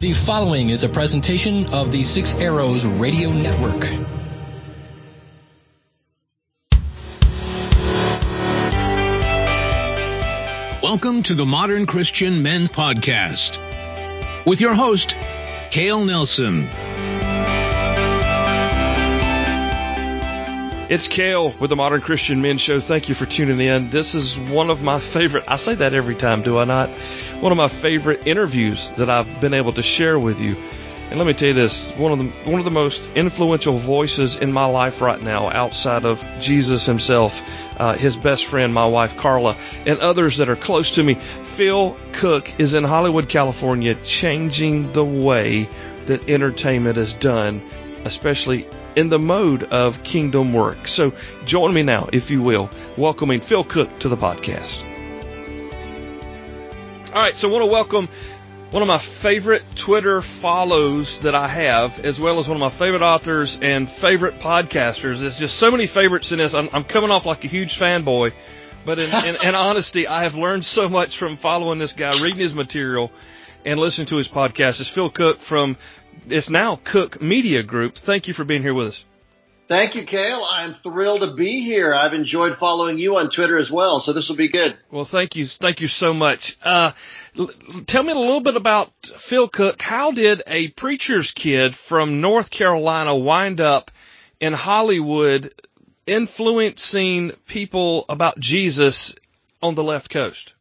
The following is a presentation of the Six Arrows Radio Network. Welcome to the Modern Christian Men Podcast with your host, Cale Nelson. It's Cale with the Modern Christian Men Show. Thank you for tuning in. This is one of my favorite, I say that every time, do I not? One of my favorite interviews that I've been able to share with you. And let me tell you this, one of the, one of the most influential voices in my life right now outside of Jesus himself, uh, his best friend, my wife Carla, and others that are close to me. Phil Cooke is in Hollywood, California, changing the way that entertainment is done, especially in the mode of kingdom work. So join me now, if you will, welcoming Phil Cooke to the podcast. All right, so I want to welcome one of my favorite Twitter follows that I have, as well as one of my favorite authors and favorite podcasters. There's just so many favorites in this. I'm, I'm coming off like a huge fanboy, but in, in, in honesty, I have learned so much from following this guy, reading his material, and listening to his podcast. It's Phil Cooke from it's now Cooke Media Group. Thank you for being here with us. Thank you, Cale. I'm thrilled to be here. I've enjoyed following you on Twitter as well, so this will be good. Well, thank you. Thank you so much. Uh, l- tell me a little bit about Phil Cooke. How did a preacher's kid from North Carolina wind up in Hollywood influencing people about Jesus on the left coast?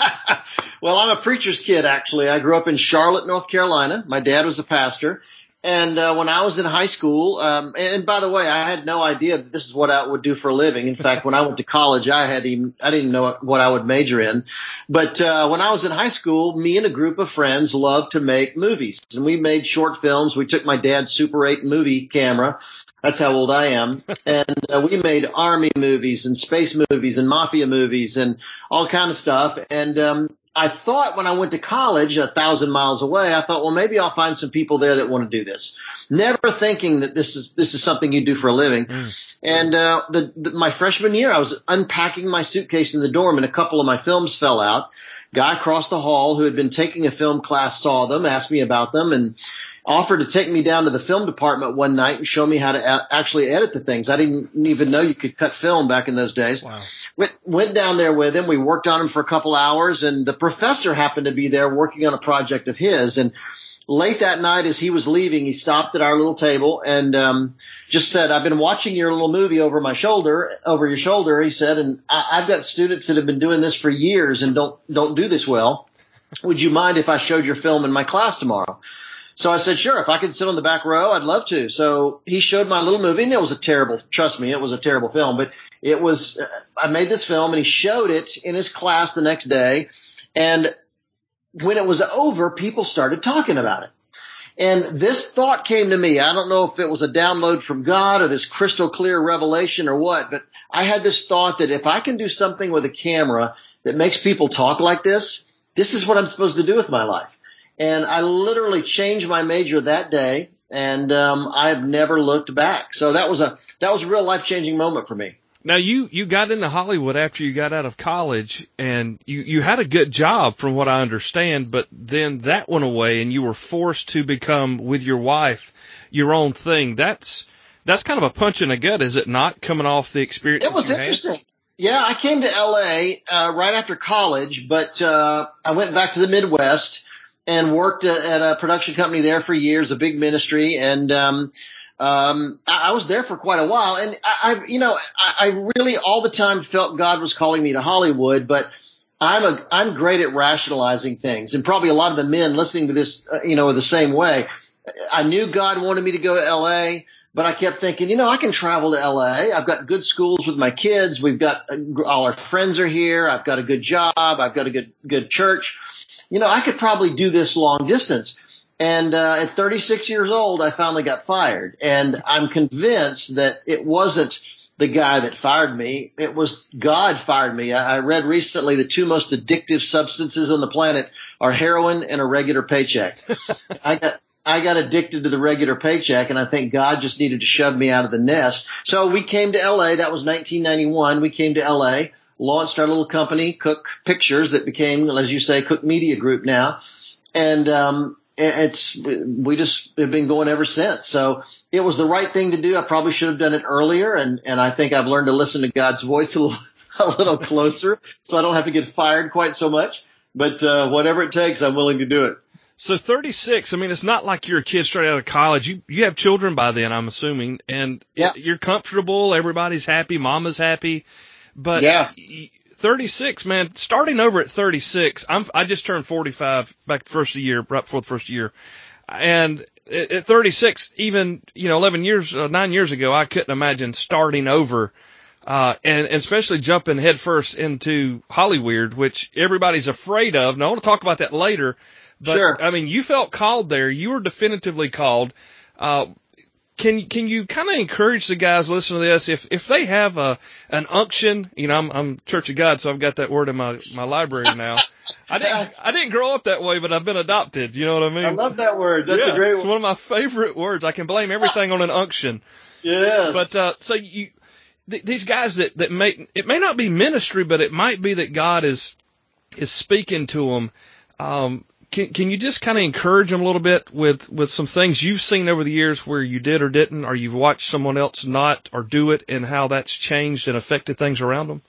well, I'm a preacher's kid, actually. I grew up in Charlotte, North Carolina. My dad was a pastor. And uh, when I was in high school, um, and by the way, I had no idea that this is what I would do for a living. In fact, when I went to college, I had even I didn't know what I would major in. But uh, when I was in high school, me and a group of friends loved to make movies, and we made short films. We took my dad's Super 8 movie camera. That's how old I am. And uh, we made army movies and space movies and mafia movies and all kind of stuff. And um, I thought when I went to college a thousand miles away, I thought, well, maybe I'll find some people there that want to do this. Never thinking that this is this is something you do for a living. Mm. And uh, the, the my freshman year, I was unpacking my suitcase in the dorm, and a couple of my films fell out. Guy across the hall who had been taking a film class saw them, asked me about them, and offered to take me down to the film department one night and show me how to a- actually edit the things. I didn't even know you could cut film back in those days. Wow. Went, went down there with him. We worked on him for a couple hours and the professor happened to be there working on a project of his. And late that night as he was leaving, he stopped at our little table and, um, just said, I've been watching your little movie over my shoulder, over your shoulder. He said, and I- I've got students that have been doing this for years and don't, don't do this well. Would you mind if I showed your film in my class tomorrow? So I said, sure, if I could sit on the back row, I'd love to. So he showed my little movie and it was a terrible, trust me, it was a terrible film, but it was, uh, I made this film and he showed it in his class the next day. And when it was over, people started talking about it. And this thought came to me. I don't know if it was a download from God or this crystal clear revelation or what, but I had this thought that if I can do something with a camera that makes people talk like this, this is what I'm supposed to do with my life. And I literally changed my major that day and um, I've never looked back. So that was a that was a real life changing moment for me. Now you you got into Hollywood after you got out of college, and you you had a good job from what I understand, but then that went away, and you were forced to become with your wife your own thing. That's that's kind of a punch in the gut, is it not? Coming off the experience, it was interesting. Had? Yeah, I came to L.A. Uh, right after college, but uh, I went back to the Midwest and worked at a production company there for years, a big ministry, and um, um, I, was there for quite a while. And I, have you know, I, I really all the time felt God was calling me to Hollywood, but I'm a I'm great at rationalizing things, and probably a lot of the men listening to this, uh, you know, the same way. I knew God wanted me to go to L.A. But I kept thinking, you know, I can travel to LA. I've got good schools with my kids. We've got uh, all our friends are here. I've got a good job. I've got a good, good church you know, I could probably do this long distance. And uh, at 36 years old, I finally got fired. And I'm convinced that it wasn't the guy that fired me. It was God fired me. I, I read recently the two most addictive substances on the planet are heroin and a regular paycheck. I got I got addicted to the regular paycheck and I think God just needed to shove me out of the nest. So we came to LA. That was 1991. We came to LA launched our little company, Cooke Pictures, that became, as you say, Cooke Media Group now. And um, it's we just have been going ever since. So it was the right thing to do. I probably should have done it earlier, and and I think I've learned to listen to God's voice a little a little closer, so I don't have to get fired quite so much. But uh, whatever it takes, I'm willing to do it. So 36, I mean, it's not like you're a kid straight out of college. You, you have children by then, I'm assuming, and yeah. you're comfortable. Everybody's happy. Mama's happy. But yeah. 36, man, starting over at 36, I'm, I just turned 45 back the first year, right before the first year. And at 36, even, you know, 11 years, uh, nine years ago, I couldn't imagine starting over. Uh, and, and especially jumping headfirst into Hollyweird, which everybody's afraid of. Now I want to talk about that later but sure. I mean, you felt called there. You were definitively called. Uh, can can you kind of encourage the guys listening to this if if they have a an unction? You know, I'm I'm Church of God, so I've got that word in my my library now. I didn't I didn't grow up that way, but I've been adopted. You know what I mean? I love that word. That's yeah, a great. One. It's one of my favorite words. I can blame everything on an unction. Yes. But uh, so you th- these guys that that may it may not be ministry, but it might be that God is is speaking to them. Um, can can you just kind of encourage them a little bit with with some things you've seen over the years where you did or didn't, or you've watched someone else not or do it, and how that's changed and affected things around them?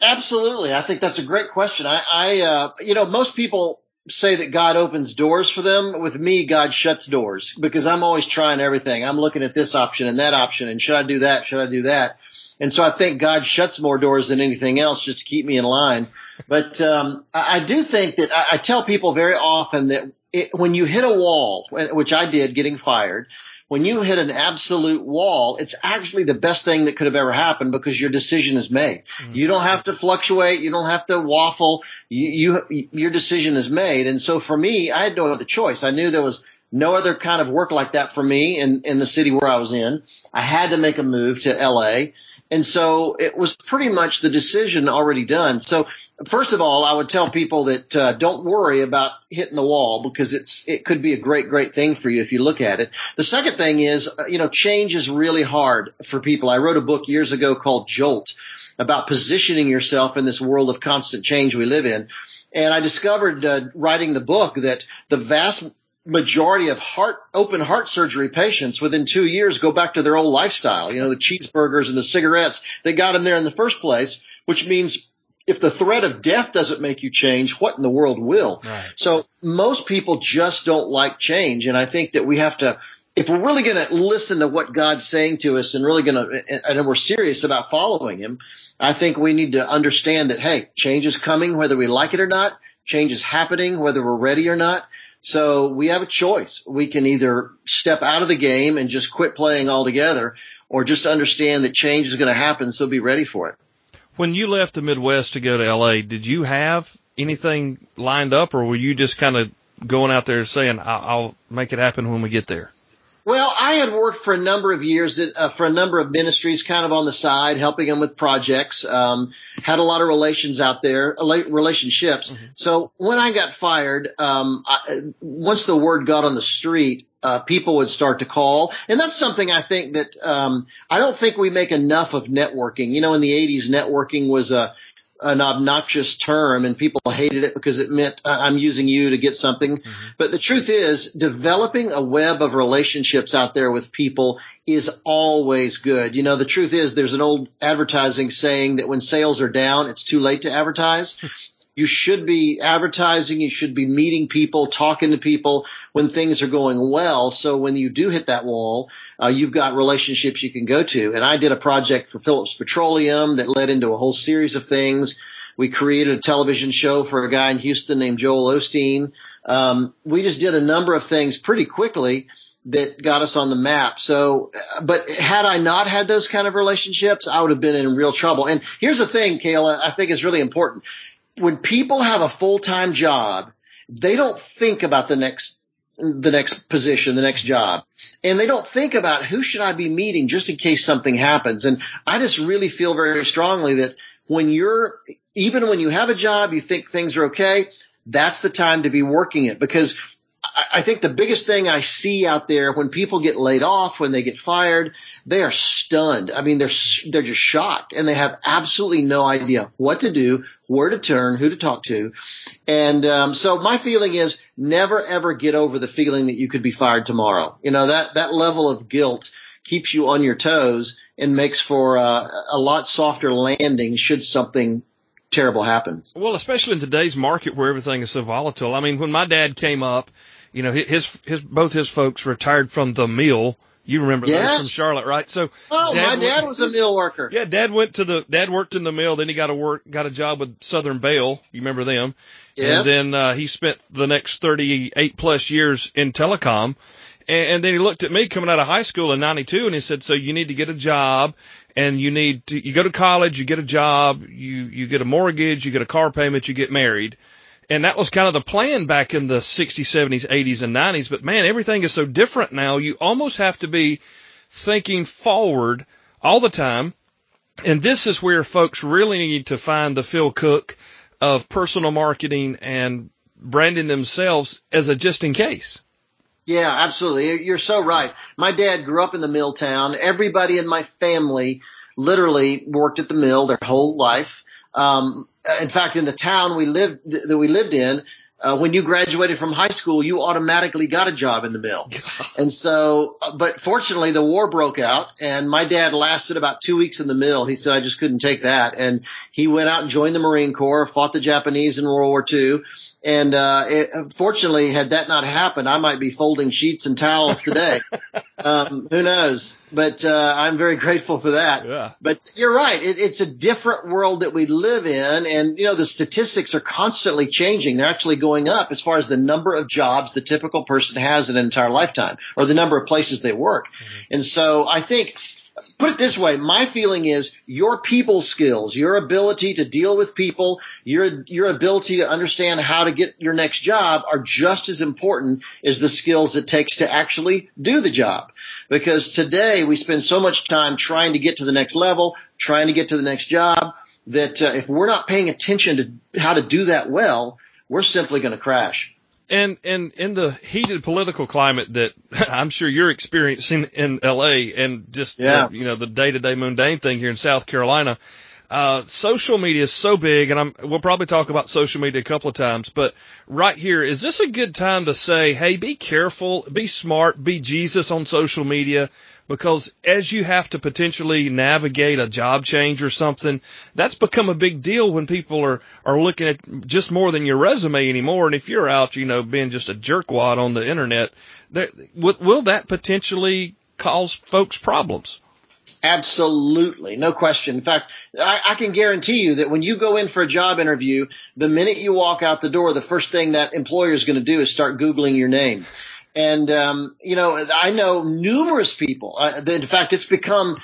Absolutely, I think that's a great question. I, I uh, you know, most people say that God opens doors for them. With me, God shuts doors because I'm always trying everything. I'm looking at this option and that option, and should I do that? Should I do that? And so I think God shuts more doors than anything else just to keep me in line. But um, I, I do think that I, I tell people very often that it, when you hit a wall, which I did getting fired, when you hit an absolute wall, it's actually the best thing that could have ever happened because your decision is made. Mm-hmm. You don't have to fluctuate. You don't have to waffle. You, you, your decision is made. And so for me, I had no other choice. I knew there was no other kind of work like that for me in, in the city where I was in. I had to make a move to LA. And so it was pretty much the decision already done. So first of all, I would tell people that uh, don't worry about hitting the wall because it's it could be a great great thing for you if you look at it. The second thing is, uh, you know, change is really hard for people. I wrote a book years ago called Jolt about positioning yourself in this world of constant change we live in. And I discovered uh, writing the book that the vast majority of heart open heart surgery patients within two years go back to their old lifestyle. You know, the cheeseburgers and the cigarettes that got them there in the first place, which means if the threat of death doesn't make you change, what in the world will? Right. So most people just don't like change. And I think that we have to, if we're really going to listen to what God's saying to us and really going to, and we're serious about following him, I think we need to understand that, hey, change is coming whether we like it or not. Change is happening whether we're ready or not. So we have a choice. We can either step out of the game and just quit playing altogether or just understand that change is going to happen. So be ready for it. When you left the Midwest to go to LA, did you have anything lined up or were you just kind of going out there saying, I'll make it happen when we get there? Well, I had worked for a number of years at, uh, for a number of ministries, kind of on the side, helping them with projects. Um, had a lot of relations out there, relationships. Mm-hmm. So when I got fired, um, I, once the word got on the street, uh, people would start to call, and that's something I think that um, I don't think we make enough of networking. You know, in the '80s, networking was a an obnoxious term and people hated it because it meant I'm using you to get something. Mm-hmm. But the truth is developing a web of relationships out there with people is always good. You know, the truth is there's an old advertising saying that when sales are down, it's too late to advertise. You should be advertising. You should be meeting people, talking to people when things are going well. So when you do hit that wall, uh, you've got relationships you can go to. And I did a project for Phillips Petroleum that led into a whole series of things. We created a television show for a guy in Houston named Joel Osteen. Um, we just did a number of things pretty quickly that got us on the map. So, but had I not had those kind of relationships, I would have been in real trouble. And here's the thing, Kayla, I think is really important when people have a full-time job, they don't think about the next the next position, the next job. And they don't think about who should I be meeting just in case something happens. And I just really feel very strongly that when you're, even when you have a job, you think things are okay, that's the time to be working it because I, think the biggest thing I see out there when people get laid off, when they get fired, they are stunned. I mean, they're they're just shocked, and they have absolutely no idea what to do, where to turn, who to talk to, and um, so my feeling is never ever get over the feeling that you could be fired tomorrow. You know that that level of guilt keeps you on your toes and makes for uh, a lot softer landing should something terrible happen. Well, especially in today's market where everything is so volatile. I mean, when my dad came up, you know, his his both his folks retired from the mill. You remember yes. those from Charlotte, right? So, oh, dad my dad went, was a mill worker. Yeah, dad went to the dad worked in the mill. Then he got a work got a job with Southern Bell. You remember them? Yes. And then uh, he spent the next thirty eight plus years in telecom. And, and then he looked at me coming out of high school in '92, and he said, "So you need to get a job, and you need to you go to college, you get a job, you you get a mortgage, you get a car payment, you get married." And that was kind of the plan back in the 60s, 70s, 80s, and 90s. But man, everything is so different now. You almost have to be thinking forward all the time. And this is where folks really need to find the Phil Cooke of personal marketing and branding themselves as a just in case. Yeah, absolutely. You're so right. My dad grew up in the mill town. Everybody in my family literally worked at the mill their whole life. Um, in fact, in the town we lived that we lived in, uh, when you graduated from high school, you automatically got a job in the mill. and so, uh, but fortunately the war broke out and my dad lasted about two weeks in the mill. He said, I just couldn't take that. And he went out and joined the Marine Corps, fought the Japanese in World War II and uh, it, fortunately, had that not happened, I might be folding sheets and towels today. um, who knows? But uh, I'm very grateful for that. Yeah. But you're right. It, it's a different world that we live in, and you know the statistics are constantly changing. They're actually going up as far as the number of jobs the typical person has in an entire lifetime, or the number of places they work. Mm-hmm. And so I think put it this way, my feeling is your people skills, your ability to deal with people, your your ability to understand how to get your next job are just as important as the skills it takes to actually do the job. Because today we spend so much time trying to get to the next level, trying to get to the next job that uh, if we're not paying attention to how to do that well, we're simply going to crash. And and in the heated political climate that I'm sure you're experiencing in LA and just yeah. the, you know the day to day mundane thing here in South Carolina, uh, social media is so big, and I'm we'll probably talk about social media a couple of times, but right here is this a good time to say, hey, be careful, be smart, be Jesus on social media because as you have to potentially navigate a job change or something, that's become a big deal when people are, are looking at just more than your resume anymore. And if you're out, you know, being just a jerkwad on the internet, will, will that potentially cause folks problems? Absolutely. No question. In fact, I, I, can guarantee you that when you go in for a job interview, the minute you walk out the door, the first thing that employer is going to do is start Googling your name. And, um, you know, I know numerous people. Uh, in fact, it's become,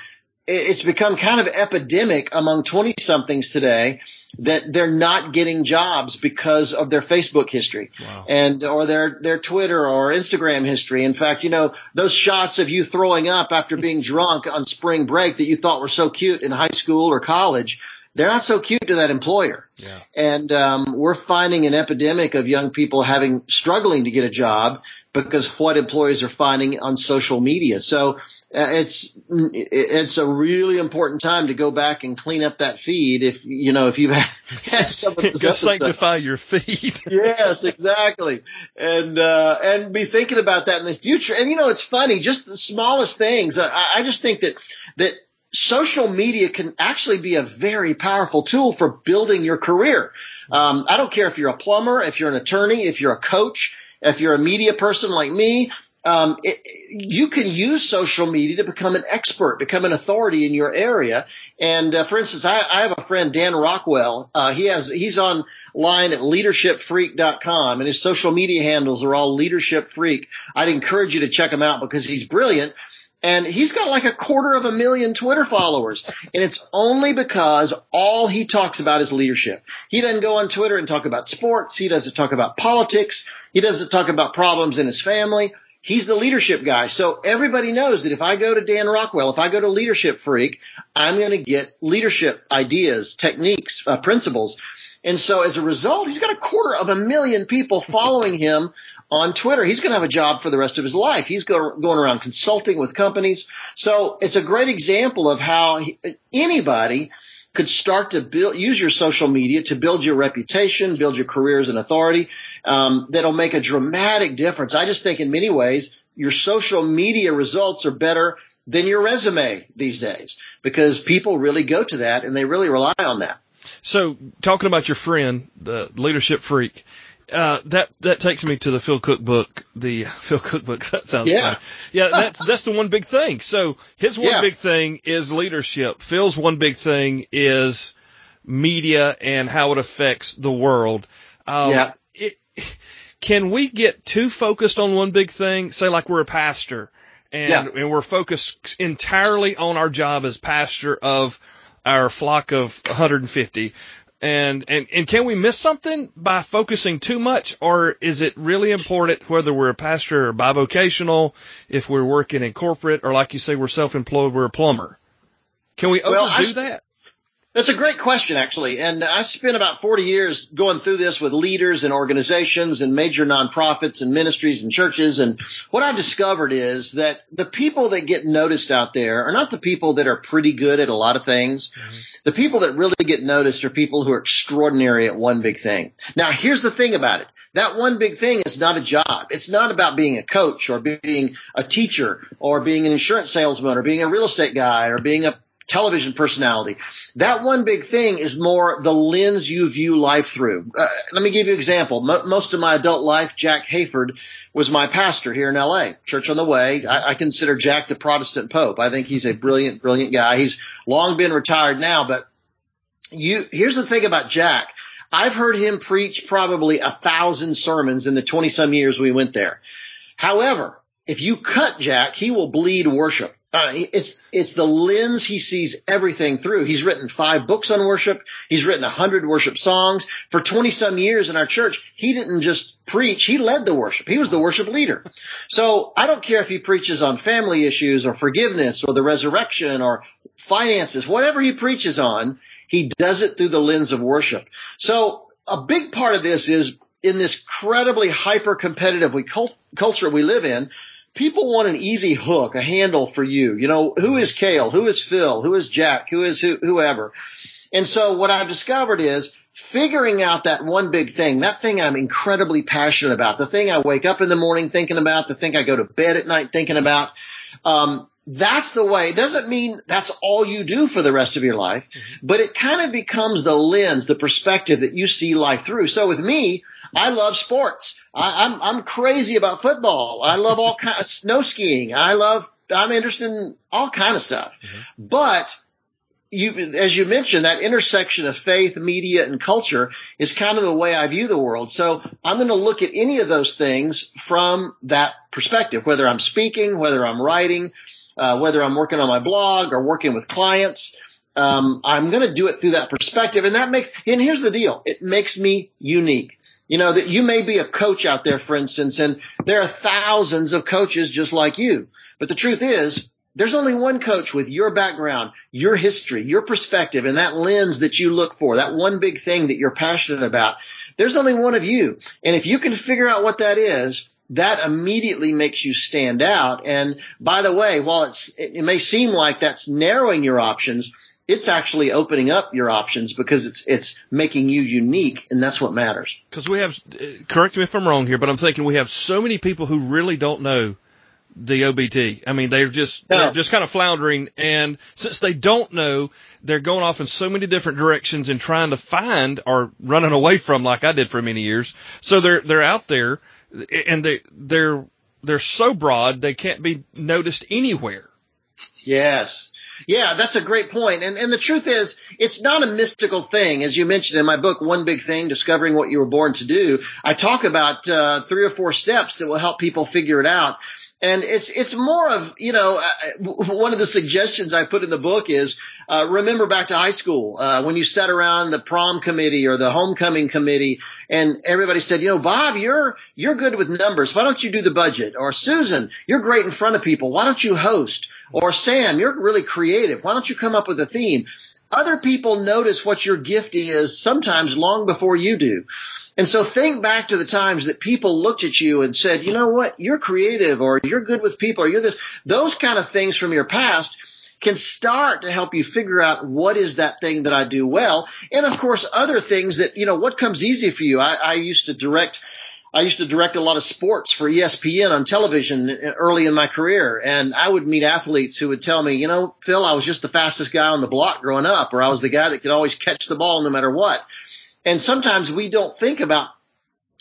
it's become kind of epidemic among 20 somethings today that they're not getting jobs because of their Facebook history wow. and or their their Twitter or Instagram history. In fact, you know those shots of you throwing up after being drunk on spring break that you thought were so cute in high school or college they're not so cute to that employer. Yeah. And um, we're finding an epidemic of young people having struggling to get a job because what employers are finding on social media. So uh, it's it's a really important time to go back and clean up that feed. If you know if you've had some of those go sanctify your feed. yes, exactly, and uh, and be thinking about that in the future. And you know, it's funny, just the smallest things. I, I just think that that social media can actually be a very powerful tool for building your career. Um, I don't care if you're a plumber, if you're an attorney, if you're a coach, if you're a media person like me. Um, it, you can use social media to become an expert, become an authority in your area. And uh, for instance, I, I, have a friend, Dan Rockwell. Uh, he has he's online at leadershipfreak.com, and his social media handles are all leadership freak. I'd encourage you to check him out because he's brilliant and he's got like a quarter of a million Twitter followers. And it's only because all he talks about is leadership. He doesn't go on Twitter and talk about sports. He doesn't talk about politics. He doesn't talk about problems in his family. He's the leadership guy. So everybody knows that if I go to Dan Rockwell, if I go to Leadership Freak, I'm going to get leadership ideas, techniques, uh, principles. And so as a result, he's got a quarter of a million people following him on Twitter. He's going to have a job for the rest of his life. He's go, going around consulting with companies. So it's a great example of how anybody could start to build, use your social media to build your reputation, build your careers and authority. Um, that'll make a dramatic difference. I just think in many ways your social media results are better than your resume these days because people really go to that and they really rely on that. So talking about your friend, the leadership freak, uh, that that takes me to the Phil Cooke book. The Phil Cooke book. That sounds yeah, funny. yeah. That's that's the one big thing. So his one Yeah. big thing is leadership. Phil's one big thing is media and how it affects the world. Um, Yeah. It, can we get too focused on one big thing? Say like we're a pastor and Yeah. and we're focused entirely on our job as pastor of our flock of 150 and and and can we miss something by focusing too much or is it really important whether we're a pastor or bivocational if we're working in corporate or like you say we're self-employed we're a plumber? Can we overdo Well, I that That's a great question, actually. And I spent about 40 years going through this with leaders and organizations and major nonprofits and ministries and churches. And what I've discovered is that the people that get noticed out there are not the people that are pretty good at a lot of things. Mm-hmm. The people that really get noticed are people who are extraordinary at one big thing. Now, here's the thing about it. That one big thing is not a job. It's not about being a coach or being a teacher or being an insurance salesman or being a real estate guy or being a television personality. That one big thing is more the lens you view life through. Uh, let me give you an example. Mo- most of my adult life, Jack Hayford was my pastor here in LA, Church on the Way. I, I consider Jack the Protestant Pope. I think he's a brilliant, brilliant guy. He's long been retired now, but you, here's the thing about Jack. I've heard him preach probably a thousand sermons in the 20 some years we went there. However, if you cut Jack, he will bleed worship. Uh, it's it's the lens he sees everything through. He's written five books on worship. He's written a hundred worship songs for twenty some years in our church. He didn't just preach; he led the worship. He was the worship leader. So I don't care if he preaches on family issues or forgiveness or the resurrection or finances, whatever he preaches on, he does it through the lens of worship. So a big part of this is in this incredibly hyper competitive culture we live in people want an easy hook, a handle for you. You know, who is Cale? Who is Phil? Who is Jack? Who is who, whoever? And so what I've discovered is figuring out that one big thing, that thing I'm incredibly passionate about, the thing I wake up in the morning thinking about, the thing I go to bed at night thinking about. Um, that's the way. It doesn't mean that's all you do for the rest of your life, mm-hmm. but it kind of becomes the lens, the perspective that you see life through. So with me, I love sports. I, I'm I'm crazy about football. I love all kind of snow skiing. I love. I'm interested in all kind of stuff. Mm-hmm. But you, as you mentioned, that intersection of faith, media, and culture is kind of the way I view the world. So I'm going to look at any of those things from that perspective, whether I'm speaking, whether I'm writing, uh, whether I'm working on my blog or working with clients. Um, I'm going to do it through that perspective. And that makes, and here's the deal. It makes me unique. You know, that you may be a coach out there, for instance, and there are thousands of coaches just like you. But the truth is, there's only one coach with your background, your history, your perspective, and that lens that you look for, that one big thing that you're passionate about. There's only one of you. And if you can figure out what that is, that immediately makes you stand out. And by the way, while it's, it may seem like that's narrowing your options, it's actually opening up your options because it's it's making you unique, and that's what matters. Because we have, uh, correct me if I'm wrong here, but I'm thinking we have so many people who really don't know the OBT. I mean, they're just No. they're just kind of floundering, and since they don't know, they're going off in so many different directions and trying to find or running away from, like I did for many years. So they're they're out there, and they they're they're so broad they can't be noticed anywhere. Yes. Yeah, that's a great point. And and the truth is, it's not a mystical thing, as you mentioned in my book, One Big Thing: Discovering What You Were Born to Do. I talk about uh, three or four steps that will help people figure it out. And it's it's more of you know uh, one of the suggestions I put in the book is uh, remember back to high school uh, when you sat around the prom committee or the homecoming committee and everybody said you know Bob you're you're good with numbers. Why don't you do the budget? Or Susan you're great in front of people. Why don't you host? Or Sam you're really creative. Why don't you come up with a theme? Other people notice what your gift is sometimes long before you do And so think back to the times that people looked at you and said, you know what, you're creative or you're good with people or you're this, those kind of things from your past can start to help you figure out what is that thing that I do well. And of course, other things that, you know, what comes easy for you. I, I used to direct I used to direct a lot of sports for ESPN on television early in my career. And I would meet athletes who would tell me, you know, Phil, I was just the fastest guy on the block growing up, or I was the guy that could always catch the ball no matter what. And sometimes we don't think about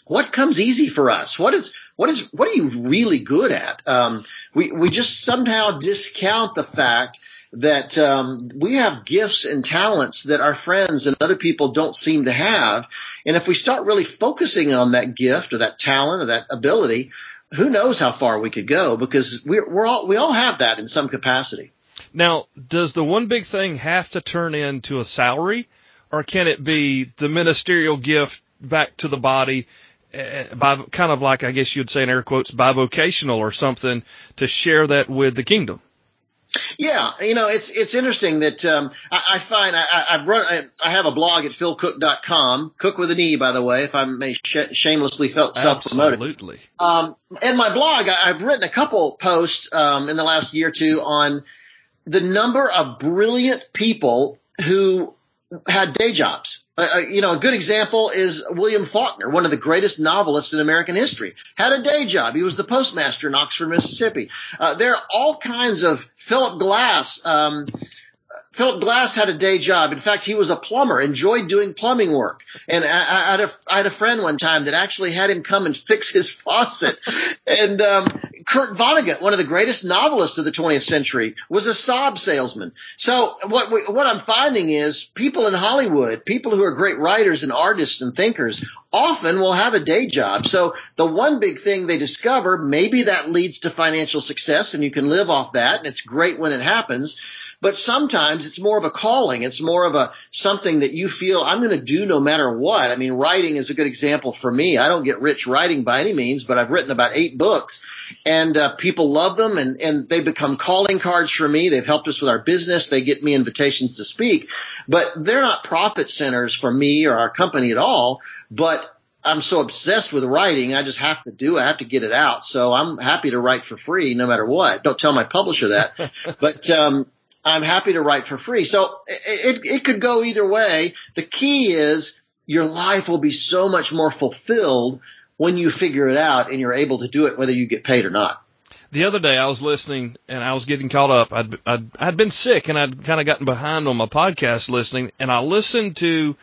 what comes easy for us. What is, what is, what are you really good at? Um, we, we just somehow discount the fact that um, we have gifts and talents that our friends and other people don't seem to have. And if we start really focusing on that gift or that talent or that ability, who knows how far we could go because we're, we're all, we all have that in some capacity. Now, does the one big thing have to turn into a salary or can it be the ministerial gift back to the body uh, by kind of like, I guess you'd say in air quotes, bivocational or something to share that with the kingdom? Yeah, you know, it's it's interesting that um, I, I find I, I've run I, I have a blog at philcooke.com, cooke with an e, by the way, if I may sh- shamelessly self promote. Absolutely. Um, and my blog, I, I've written a couple posts um, in the last year or two on the number of brilliant people who had day jobs. Uh, uh, you know, a good example is William Faulkner, one of the greatest novelists in American history. Had a day job. He was the postmaster in Oxford, Mississippi. Uh, there are all kinds of Philip Glass. Um, Philip Glass had a day job. In fact, he was a plumber, enjoyed doing plumbing work. And I, I, had, a, I had a friend one time that actually had him come and fix his faucet. And um, Kurt Vonnegut, one of the greatest novelists of the 20th century, was a Saab salesman. So what we, what I'm finding is people in Hollywood, people who are great writers and artists and thinkers, often will have a day job. So the one big thing they discover, maybe that leads to financial success, and you can live off that, and it's great when it happens. But sometimes it's more of a calling. It's more of a something that you feel I'm going to do no matter what. I mean, writing is a good example for me. I don't get rich writing by any means, but I've written about eight books and uh, people love them and, and they become calling cards for me. They've helped us with our business. They get me invitations to speak, but they're not profit centers for me or our company at all. But I'm so obsessed with writing, I just have to do it. I have to get it out. So I'm happy to write for free no matter what. Don't tell my publisher that. but um, I'm happy to write for free. So it, it, could go either way. The key is your life will be so much more fulfilled when you figure it out and you're able to do it whether you get paid or not. The other day I was listening and I was getting caught up. I'd, I'd, I'd been sick and I'd kind of gotten behind on my podcast listening and I listened to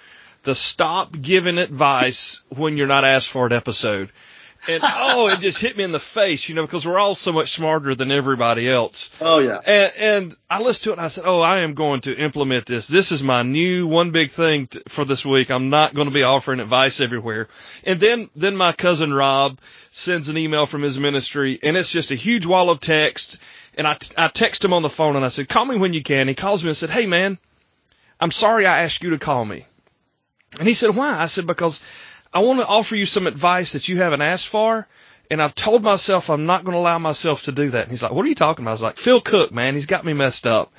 the stop giving advice when you're not asked for it episode and oh, it just hit me in the face, you know, because we're all so much smarter than everybody else. Oh yeah. And, and I listened to it and I said, oh, I am going to implement this. This is my new one big thing t- for this week. I'm not going to be offering advice everywhere. And then, then my cousin Rob sends an email from his ministry and it's just a huge wall of text. And I, I text him on the phone and I said, call me when you can. He calls me and said, Hey man, I'm sorry I asked you to call me. And he said, why? I said, because I want to offer you some advice that you haven't asked for. And I've told myself I'm not going to allow myself to do that. And he's like, what are you talking about? I was like, Phil Cooke, man, he's got me messed up.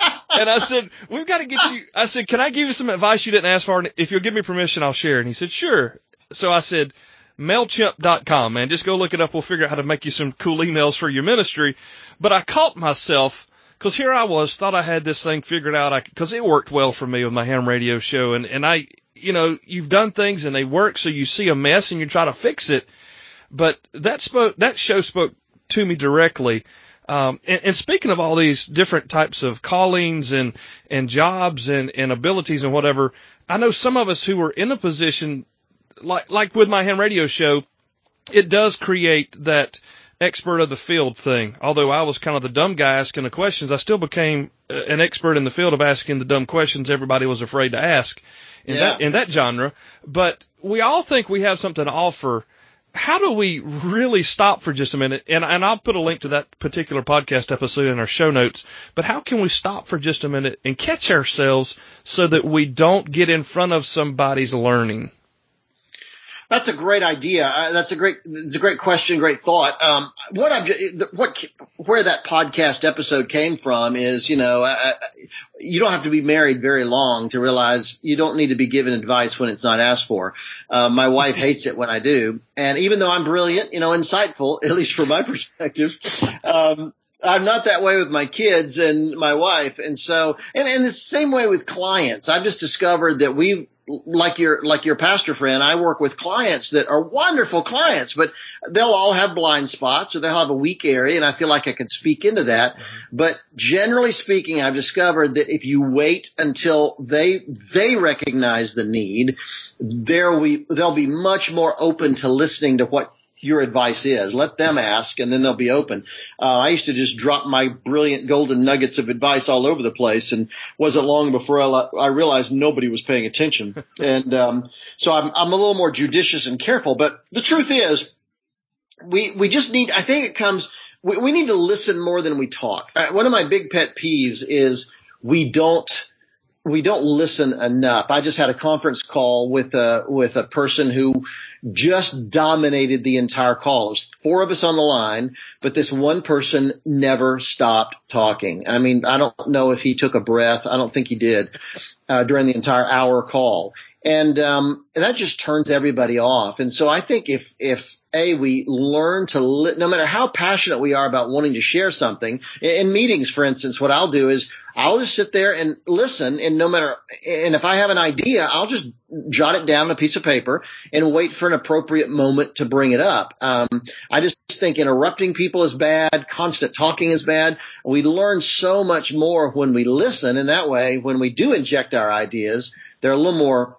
and I said, we've got to get you, I said, can I give you some advice you didn't ask for? And if you'll give me permission, I'll share. And he said, sure. So I said, MailChimp.com, man. Just go look it up. We'll figure out how to make you some cool emails for your ministry. But I caught myself because here I was, thought I had this thing figured out. I, cause it worked well for me with my ham radio show. And, and I, you know, you've done things and they work, so you see a mess and you try to fix it. But that spoke, that show spoke to me directly. Um, and, and speaking of all these different types of callings and, and jobs and, and abilities and whatever, I know some of us who are in a position like, like with my ham radio show, it does create that expert of the field thing. Although I was kind of the dumb guy asking the questions, I still became uh, an expert in the field of asking the dumb questions everybody was afraid to ask in yeah. that in that genre. But we all think we have something to offer. How do we really stop for just a minute? And and I'll put a link to that particular podcast episode in our show notes. But how can we stop for just a minute and catch ourselves so that we don't get in front of somebody's learning? That's a great idea. Uh, that's a great, it's a great question, great thought. Um, what I'm, what, where that podcast episode came from is, you know, you don't have to be married very long to realize you don't need to be given advice when it's not asked for. Uh, my wife hates it when I do. And even though I'm brilliant, you know, insightful, at least from my perspective, um, I'm not that way with my kids and my wife. And so, and, and the same way with clients. I've just discovered that we, like your, like your pastor friend, I work with clients that are wonderful clients, but they'll all have blind spots or they'll have a weak area. And I feel like I can speak into that. Mm-hmm. But generally speaking, I've discovered that if you wait until they, they recognize the need, there we, they'll be much more open to listening to what your advice is. Let them ask and then they'll be open. Uh, I used to just drop my brilliant golden nuggets of advice all over the place and wasn't long before I, I realized nobody was paying attention. and, um, so I'm, I'm a little more judicious and careful, but the truth is we, we just need, I think it comes, we, we need to listen more than we talk. Uh, one of my big pet peeves is we don't, we don't listen enough. I just had a conference call with a with a person who just dominated the entire call. There's four of us on the line, but this one person never stopped talking. I mean, I don't know if he took a breath. I don't think he did uh, during the entire hour call, and um, that just turns everybody off. And so I think if if a, we learn to, li- no matter how passionate we are about wanting to share something in meetings, for instance, what I'll do is I'll just sit there and listen and no matter, and if I have an idea, I'll just jot it down on a piece of paper and wait for an appropriate moment to bring it up. Um, I just think interrupting people is bad. Constant talking is bad. We learn so much more when we listen. And that way, when we do inject our ideas, they're a little more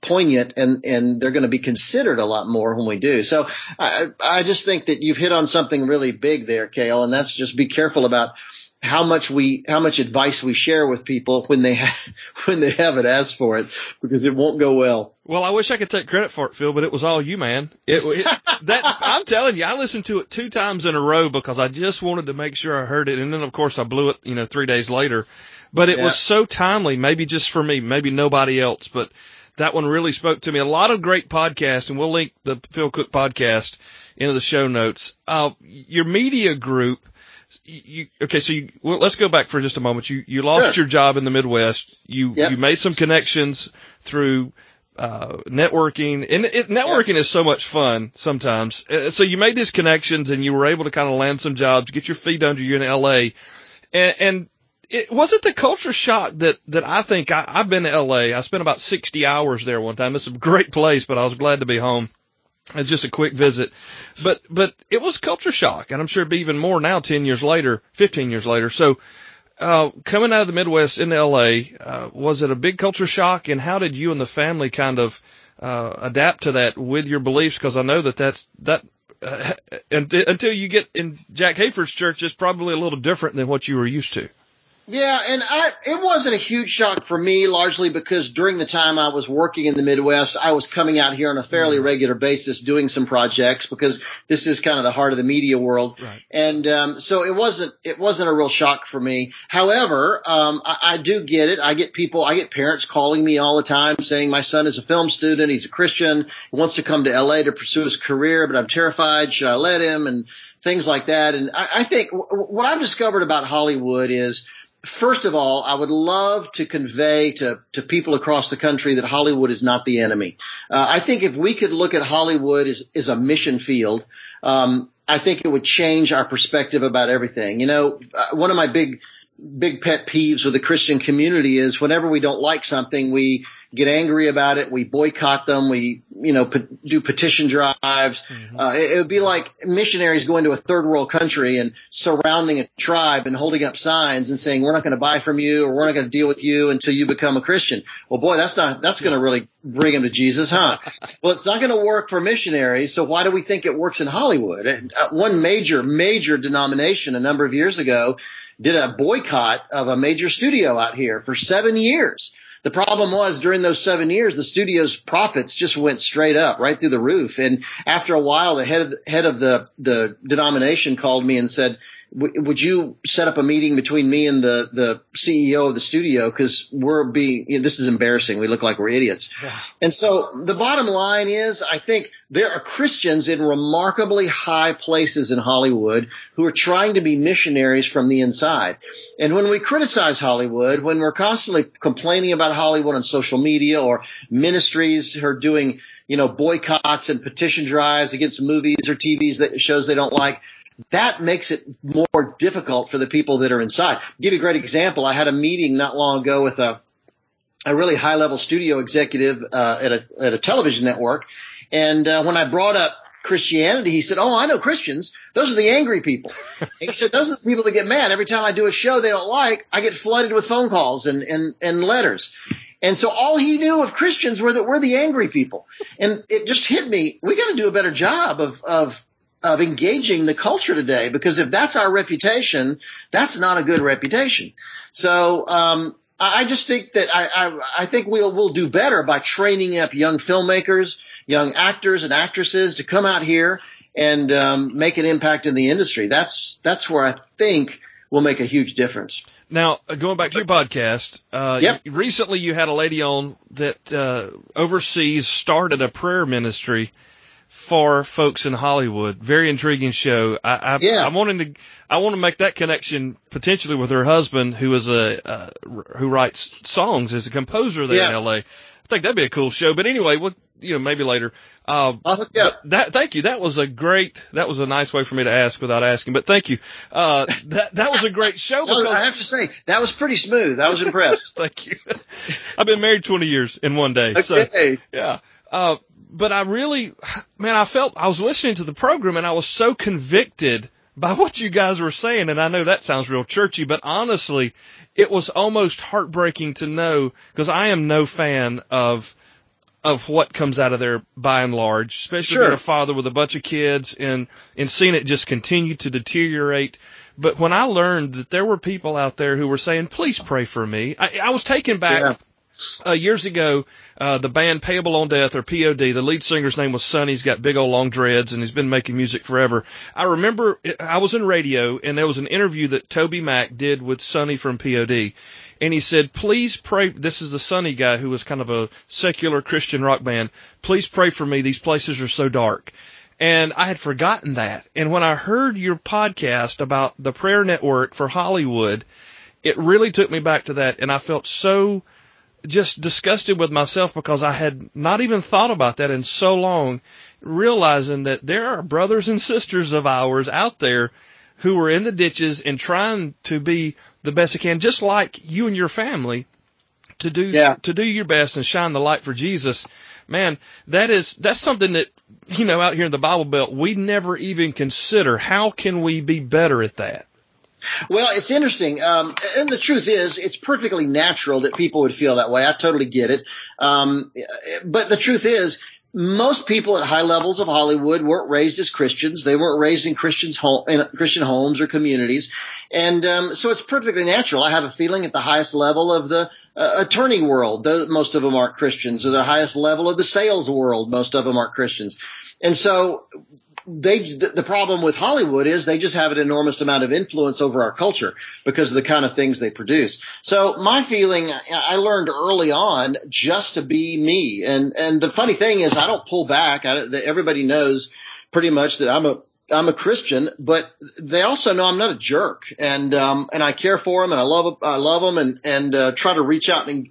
poignant and, and they're going to be considered a lot more when we do. So I, I just think that you've hit on something really big there, Cale, and that's just be careful about how much we, how much advice we share with people when they have, when they haven't asked for it because it won't go well. Well, I wish I could take credit for it, Phil, but it was all you, man. It, it that I'm telling you, I listened to it two times in a row because I just wanted to make sure I heard it, and then of course I blew it, you know, three days later. But it yeah. was so timely, maybe just for me, maybe nobody else, but that one really spoke to me. A lot of great podcasts, and we'll link the Phil Cooke podcast into the show notes. Uh, your media group, you, okay, so you, well, let's go back for just a moment. You, you lost sure. your job in the Midwest. You, yep. you made some connections through, uh, networking and it, networking yep. is so much fun sometimes. Uh, so you made these connections and you were able to kind of land some jobs, get your feet under you in LA. And, and it wasn't the culture shock that that I think I, I've been to LA. I spent about 60 hours there one time. It's a great place, but I was glad to be home. It's just a quick visit, but but it was culture shock, and I'm sure it'd be even more now. 10 years later, 15 years later. So, uh, coming out of the Midwest into LA, uh, was it a big culture shock? And how did you and the family kind of uh, adapt to that with your beliefs? Because I know that that's that uh, until you get in Jack Hayford's church, it's probably a little different than what you were used to. Yeah, and I, it wasn't a huge shock for me, largely because during the time I was working in the Midwest, I was coming out here on a fairly mm-hmm. regular basis doing some projects because this is kind of the heart of the media world. Right. And, um, so it wasn't, it wasn't a real shock for me. However, um, I, I do get it. I get people, I get parents calling me all the time saying my son is a film student. He's a Christian. He wants to come to LA to pursue his career, but I'm terrified. Should I let him? And things like that. And I, I think w- what I've discovered about Hollywood is, First of all, I would love to convey to, to people across the country that Hollywood is not the enemy. Uh, I think if we could look at Hollywood as, as a mission field, um, I think it would change our perspective about everything. You know, uh, one of my big, big pet peeves with the Christian community is whenever we don't like something, we get angry about it. We boycott them. We, you know, do petition drives. Mm-hmm. Uh, it, it, would be like missionaries going to a third world country and surrounding a tribe and holding up signs and saying, we're not going to buy from you or we're not going to deal with you until you become a Christian. Well, boy, that's not, that's going to really bring them to Jesus, huh? well, it's not going to work for missionaries. So why do we think it works in Hollywood? And, uh, one major, major denomination a number of years ago did a boycott of a major studio out here for seven years the problem was during those seven years, the studio's profits just went straight up, right through the roof. And after a while, the head of the, head of the, the denomination called me and said, would you set up a meeting between me and the the CEO of the studio because we're being you know, this is embarrassing. We look like we're idiots. Yeah. And so the bottom line is, I think there are Christians in remarkably high places in Hollywood who are trying to be missionaries from the inside. And when we criticize Hollywood, when we're constantly complaining about Hollywood on social media or ministries who are doing you know, boycotts and petition drives against movies or TVs that shows they don't like that makes it more difficult for the people that are inside. I'll give you a great example. I had a meeting not long ago with a a really high level studio executive uh, at a at a television network, and uh, when I brought up Christianity, he said, "Oh, I know Christians. Those are the angry people." he said, "Those are the people that get mad every time I do a show they don't like. I get flooded with phone calls and and and letters." And so all he knew of Christians were that we're the angry people. And it just hit me. We got to do a better job of, of of engaging the culture today because if that's our reputation, that's not a good reputation. So, um, I just think that I, I, I think we'll, we'll do better by training up young filmmakers, young actors and actresses to come out here and, um, make an impact in the industry. That's, that's where I think will make a huge difference. Now, uh, going back to your podcast, uh, yep. recently you had a lady on that, uh, overseas started a prayer ministry for folks in Hollywood. Very intriguing show. I, I, yeah. I'm wanting to, I want to make that connection potentially with her husband, who is a, uh, who writes songs as a composer there yeah. in LA. I think that'd be a cool show. But anyway, what, you know, maybe later. Uh, uh yeah. that, thank you. That was a great, that was a nice way for me to ask without asking, but thank you. Uh, that, that was a great show because I have to say that was pretty smooth. I was impressed. thank you. I've been married 20 years in one day. Okay. So yeah. Uh, but I really, man, I felt I was listening to the program and I was so convicted by what you guys were saying. And I know that sounds real churchy, but honestly, it was almost heartbreaking to know because I am no fan of of what comes out of there by and large, especially sure. being a father with a bunch of kids and and seeing it just continue to deteriorate. But when I learned that there were people out there who were saying, "Please pray for me," I, I was taken back. Yeah uh, years ago, uh, the band Payable on Death or POD, the lead singer's name was Sonny. He's got big old long dreads and he's been making music forever. I remember I was in radio and there was an interview that TobyMac did with Sonny from POD. And he said, please pray. This is the Sonny guy who was kind of a secular Christian rock band. Please pray for me. These places are so dark. And I had forgotten that. And when I heard your podcast about the prayer network for Hollywood, it really took me back to that. And I felt so just disgusted with myself because I had not even thought about that in so long, realizing that there are brothers and sisters of ours out there who are in the ditches and trying to be the best they can, just like you and your family to do, yeah. to do your best and shine the light for Jesus. Man, that is, that's something that, you know, out here in the Bible Belt, we never even consider. How can we be better at that? Well, it's interesting. Um, and the truth is, it's perfectly natural that people would feel that way. I totally get it. Um, but the truth is, most people at high levels of Hollywood weren't raised as Christians. They weren't raised in Christians home, in Christian homes or communities. And, um, so it's perfectly natural. I have a feeling at the highest level of the uh, attorney world, the, most of them aren't Christians, or the highest level of the sales world, most of them aren't Christians. And so they the problem with Hollywood is they just have an enormous amount of influence over our culture because of the kind of things they produce. So my feeling, I learned early on just to be me, and and the funny thing is I don't pull back. I, everybody knows pretty much that I'm a I'm a Christian, but they also know I'm not a jerk, and um and I care for them, and I love I love them, and and uh, try to reach out and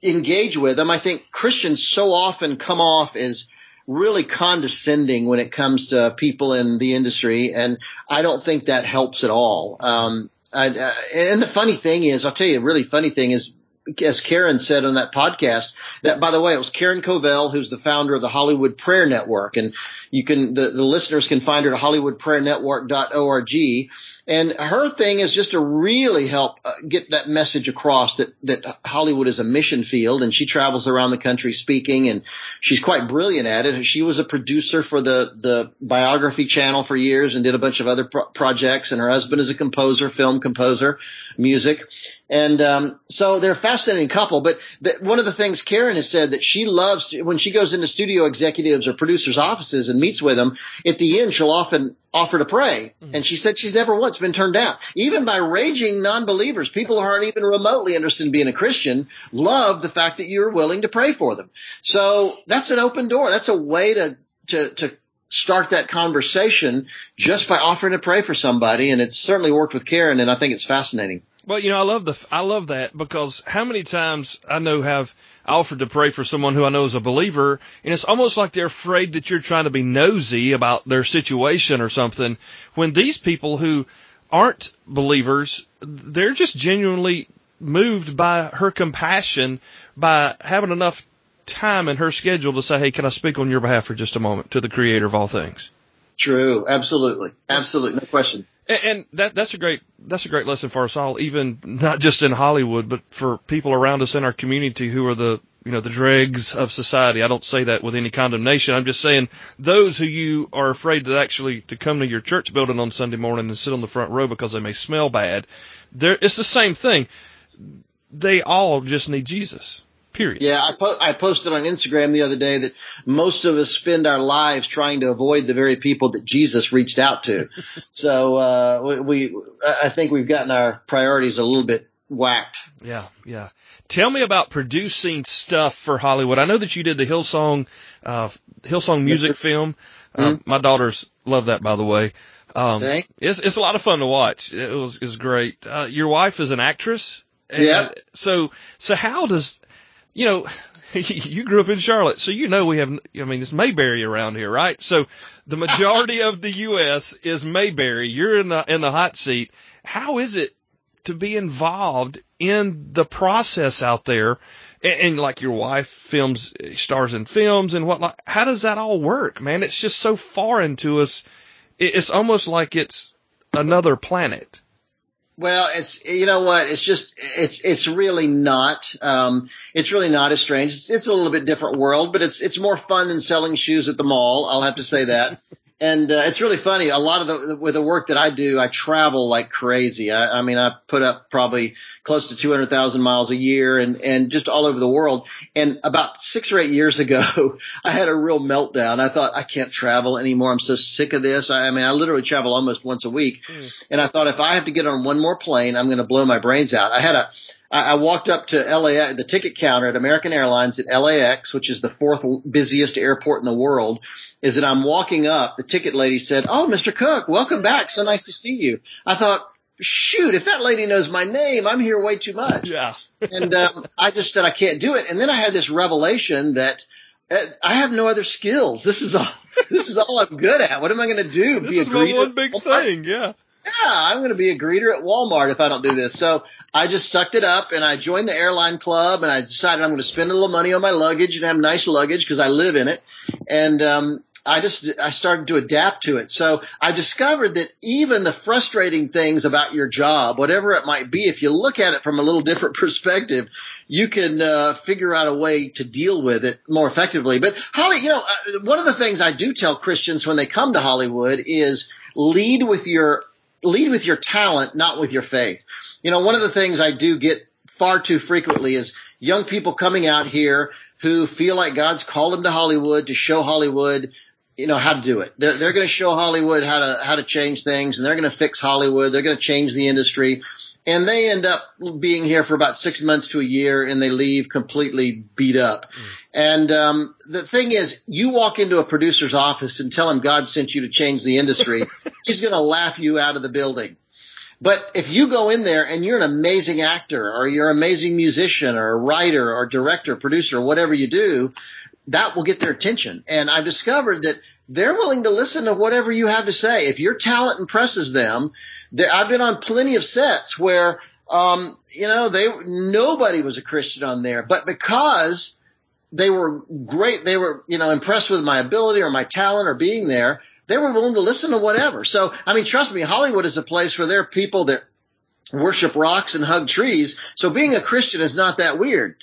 engage with them. I think Christians so often come off as really condescending when it comes to people in the industry, and I don't think that helps at all. Um, I, uh, and the funny thing is, I'll tell you, a really funny thing is, as Karen said on that podcast, that by the way, it was Karen Covell, who's the founder of the Hollywood Prayer Network, and you can the, the listeners can find her at hollywoodprayernetwork.org. And her thing is just to really help uh, get that message across that, that Hollywood is a mission field and she travels around the country speaking and she's quite brilliant at it. She was a producer for the, the biography channel for years and did a bunch of other pro- projects and her husband is a composer, film composer, music. And, um, so they're a fascinating couple. But the, one of the things Karen has said that she loves when she goes into studio executives or producers' offices and meets with them. At the end, she'll often offer to pray, mm-hmm. and she said she's never once been turned down, even by raging non-believers. People who aren't even remotely interested in being a Christian love the fact that you're willing to pray for them. So that's an open door. That's a way to to to start that conversation just by offering to pray for somebody. And it's certainly worked with Karen, and I think it's fascinating. Well, you know, I love the I love that because how many times I know have offered to pray for someone who I know is a believer, and it's almost like they're afraid that you're trying to be nosy about their situation or something. When these people who aren't believers, they're just genuinely moved by her compassion by having enough time in her schedule to say, Hey, can I speak on your behalf for just a moment to the creator of all things? True. Absolutely. Absolutely. No question. And, and that, that's a great, that's a great lesson for us all, even not just in Hollywood, but for people around us in our community who are the, you know, the dregs of society. I don't say that with any condemnation. I'm just saying those who you are afraid to actually to come to your church building on Sunday morning and sit on the front row because they may smell bad. There, it's the same thing. They all just need Jesus. Period. Yeah, I, po- I posted on Instagram the other day that most of us spend our lives trying to avoid the very people that Jesus reached out to. so uh, we, I think we've gotten our priorities a little bit whacked. Yeah, yeah. Tell me about producing stuff for Hollywood. I know that you did the Hillsong, uh, Hillsong music film. Uh, mm-hmm. my daughters love that, by the way. Um, it's, it's a lot of fun to watch. It was, it was great. Uh, your wife is an actress. yeah. So, so how does, you know, you grew up in Charlotte, so you know we have, I mean, it's Mayberry around here, right? So the majority of the U.S. is Mayberry. You're in the, in the hot seat. How is it to be involved in the process out there? And, and like your wife films, stars in films and what, like, how does that all work, man? It's just so foreign to us. It's almost like it's another planet. Well, it's you know what? It's just it's it's really not. Um, it's really not as strange. It's, it's a little bit different world, but it's it's more fun than selling shoes at the mall. I'll have to say that. And uh, it's really funny. A lot of the with the work that I do, I travel like crazy. I, I mean, I put up probably close to 200,000 miles a year and, and just all over the world. And about six or eight years ago, I had a real meltdown. I thought I can't travel anymore. I'm so sick of this. I, I mean, I literally travel almost once a week. Mm. And I thought if I have to get on one more plane, I'm going to blow my brains out. I had a, I walked up to LA, the ticket counter at American Airlines at LAX, which is the fourth busiest airport in the world. Is that I'm walking up, the ticket lady said, "Oh, Mr. Cooke, welcome back. So nice to see you." I thought, shoot, if that lady knows my name, I'm here way too much. Yeah. and um, I just said I can't do it. And then I had this revelation that uh, I have no other skills. This is all. This is all I'm good at. What am I going to do? This be is a one big thing. Yeah yeah, I'm going to be a greeter at Walmart if I don't do this. So I just sucked it up and I joined the airline club and I decided I'm going to spend a little money on my luggage and have nice luggage because I live in it. And, um, I just, I started to adapt to it. So I discovered that even the frustrating things about your job, whatever it might be, if you look at it from a little different perspective, you can uh, figure out a way to deal with it more effectively. But Holly, you know, uh, one of the things I do tell Christians when they come to Hollywood is lead with your lead with your talent, not with your faith. You know, one of the things I do get far too frequently is young people coming out here who feel like God's called them to Hollywood to show Hollywood, you know, how to do it. They're, they're going to show Hollywood how to, how to change things and they're going to fix Hollywood. They're going to change the industry and they end up being here for about six months to a year and they leave completely beat up. Mm. And um, the thing is, you walk into a producer's office and tell him God sent you to change the industry, he's going to laugh you out of the building. But if you go in there and you're an amazing actor or you're an amazing musician or a writer or director, producer, whatever you do, that will get their attention. And I've discovered that they're willing to listen to whatever you have to say. If your talent impresses them, they, I've been on plenty of sets where, um, you know, they nobody was a Christian on there, but because they were great, they were you know impressed with my ability or my talent or being there. They were willing to listen to whatever. So, I mean, trust me, Hollywood is a place where there are people that worship rocks and hug trees. So being a Christian is not that weird.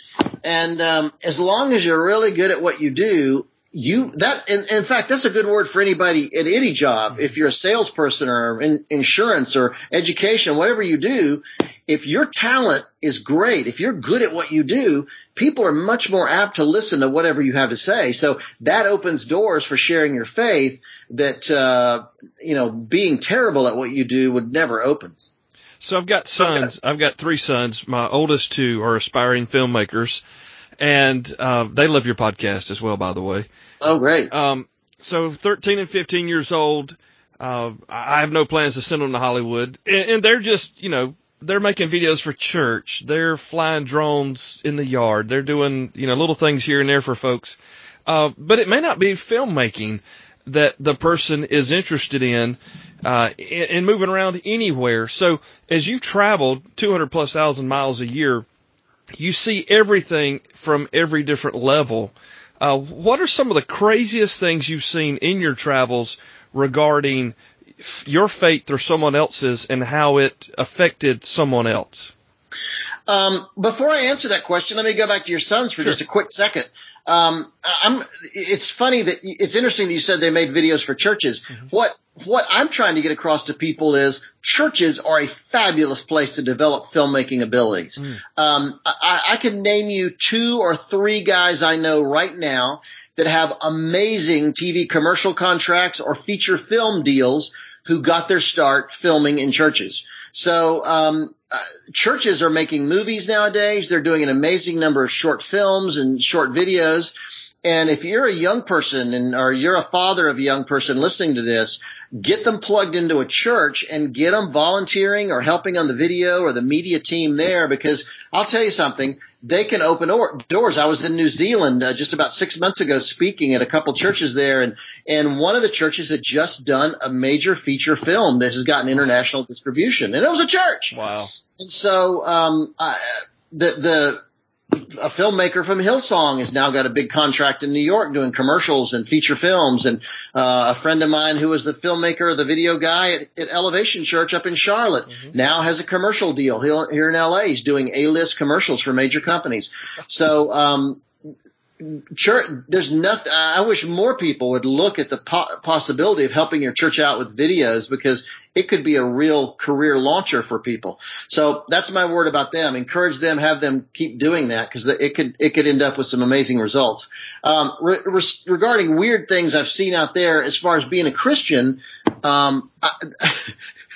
And um, as long as you're really good at what you do, you that in, in, fact that's a good word for anybody at any job. If you're a salesperson or in insurance or education whatever you do if your talent is great if you're good at what you do people are much more apt to listen to whatever you have to say. So that opens doors for sharing your faith that uh, you know being terrible at what you do would never open. So i've got sons. I've got three sons. My oldest two are aspiring filmmakers and uh, they love your podcast as well, by the way. Oh, great. Um, so 13 and 15 years old. Uh, I have no plans to send them to Hollywood, and, and they're just, you know, they're making videos for church. They're flying drones in the yard. They're doing, you know, little things here and there for folks. Uh, but it may not be filmmaking that the person is interested in, uh, and moving around anywhere. So as you've traveled 200 plus thousand miles a year, you see everything from every different level. Uh, what are some of the craziest things you've seen in your travels regarding your faith or someone else's and how it affected someone else? Um, before I answer that question, let me go back to your sons for sure. just a quick second. Um, I'm, it's funny that it's interesting that you said they made videos for churches. Mm-hmm. What, what I'm trying to get across to people is churches are a fabulous place to develop filmmaking abilities. Mm. Um, I, I can name you two or three guys I know right now that have amazing TV commercial contracts or feature film deals who got their start filming in churches. So um, uh, churches are making movies nowadays. They're doing an amazing number of short films and short videos. And if you're a young person and or you're a father of a young person listening to this, get them plugged into a church and get them volunteering or helping on the video or the media team there because I'll tell you something, they can open or- doors. I was in New Zealand uh, just about six months ago speaking at a couple churches there and, and one of the churches had just done a major feature film that has gotten international distribution and it was a church. Wow. And so, um, I, the, the, a filmmaker from Hillsong has now got a big contract in New York doing commercials and feature films. And uh, a friend of mine who was the filmmaker, the video guy at, at Elevation Church up in Charlotte, mm-hmm. now has a commercial deal here in LA. He's doing A-list commercials for major companies. So um, church, there's nothing. I wish more people would look at the po- possibility of helping your church out with videos because it could be a real career launcher for people. So that's my word about them. Encourage them, have them keep doing that because it could it could end up with some amazing results. Um, re- re- regarding weird things I've seen out there as far as being a Christian, um, I,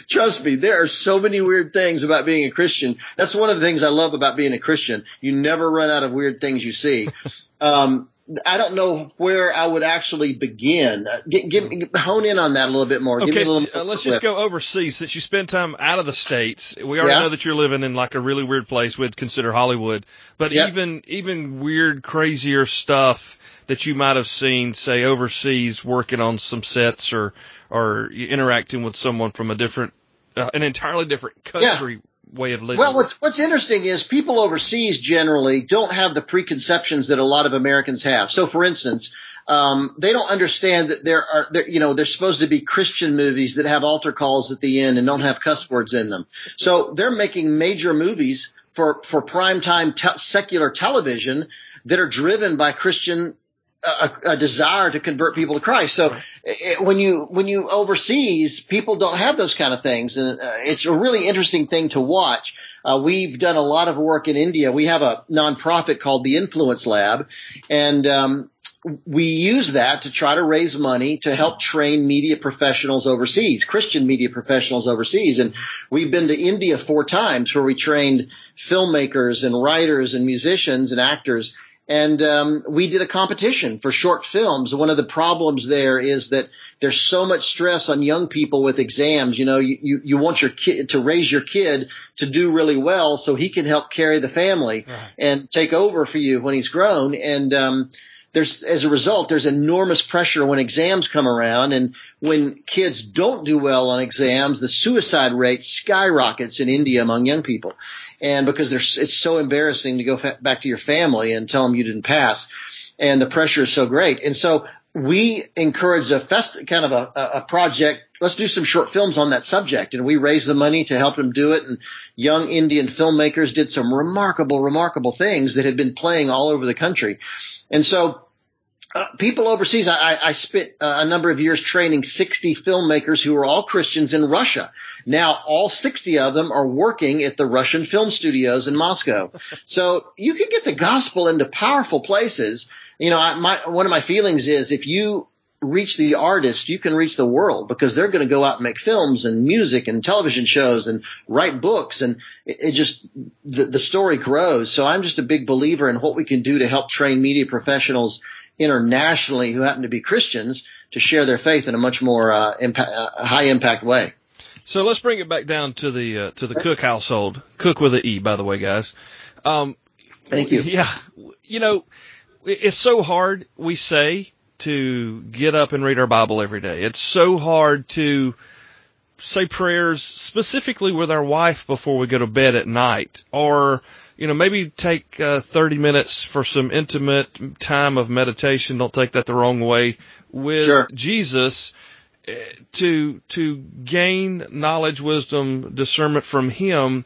Trust me, there are so many weird things about being a Christian. That's one of the things I love about being a Christian. You never run out of weird things you see. Um, I don't know where I would actually begin. Uh, give, give, hone in on that a little bit more. Okay, uh, let's just go overseas. Since you spend time out of the states, we already yeah. know that you're living in like a really weird place. We'd consider Hollywood, but yep. even even weird, crazier stuff that you might have seen, say overseas, working on some sets or or interacting with someone from a different, uh, an entirely different country. Yeah way of living. Well, what's what's interesting is people overseas generally don't have the preconceptions that a lot of Americans have. So, for instance, um, they don't understand that there are, there, you know, there's supposed to be Christian movies that have altar calls at the end and don't have cuss words in them. So they're making major movies for for primetime te- secular television that are driven by Christian a, a, desire to convert people to Christ. So it, when you when you overseas, people don't have those kind of things, and uh, it's a really interesting thing to watch. Uh, we've done a lot of work in India. We have a nonprofit called the Influence Lab, and um, we use that to try to raise money to help train media professionals overseas, Christian media professionals overseas. And we've been to India four times where we trained filmmakers and writers and musicians and actors and um, we did a competition for short films. One of the problems there is that there's so much stress on young people with exams. You know, you, you, you want your kid to raise your kid to do really well so he can help carry the family right. and take over for you when he's grown. And um, there's as a result, there's enormous pressure when exams come around, and when kids don't do well on exams, the suicide rate skyrockets in India among young people and because there's it's so embarrassing to go fa- back to your family and tell them you didn't pass, and the pressure is so great. And so we encourage a fest kind of a, a project. Let's do some short films on that subject, and we raised the money to help them do it. And young Indian filmmakers did some remarkable, remarkable things that had been playing all over the country. And so uh, people overseas. I, I spent uh, a number of years training 60 filmmakers who are all Christians in Russia. Now, all 60 of them are working at the Russian film studios in Moscow. so you can get the gospel into powerful places. You know, I, my one of my feelings is if you reach the artist, you can reach the world because they're going to go out and make films and music and television shows and write books. And it, it just, the, the story grows. So I'm just a big believer in what we can do to help train media professionals internationally who happen to be Christians to share their faith in a much more uh, impact, uh, high impact way. So let's bring it back down to the uh, to the Cooke household. Cook with an E, by the way, guys. Um, Thank you. Yeah, you know, it's so hard. We say to get up and read our Bible every day. It's so hard to say prayers specifically with our wife before we go to bed at night, or you know, maybe take uh, 30 minutes for some intimate time of meditation. Don't take that the wrong way with Sure. Jesus eh, to to gain knowledge, wisdom, discernment from Him,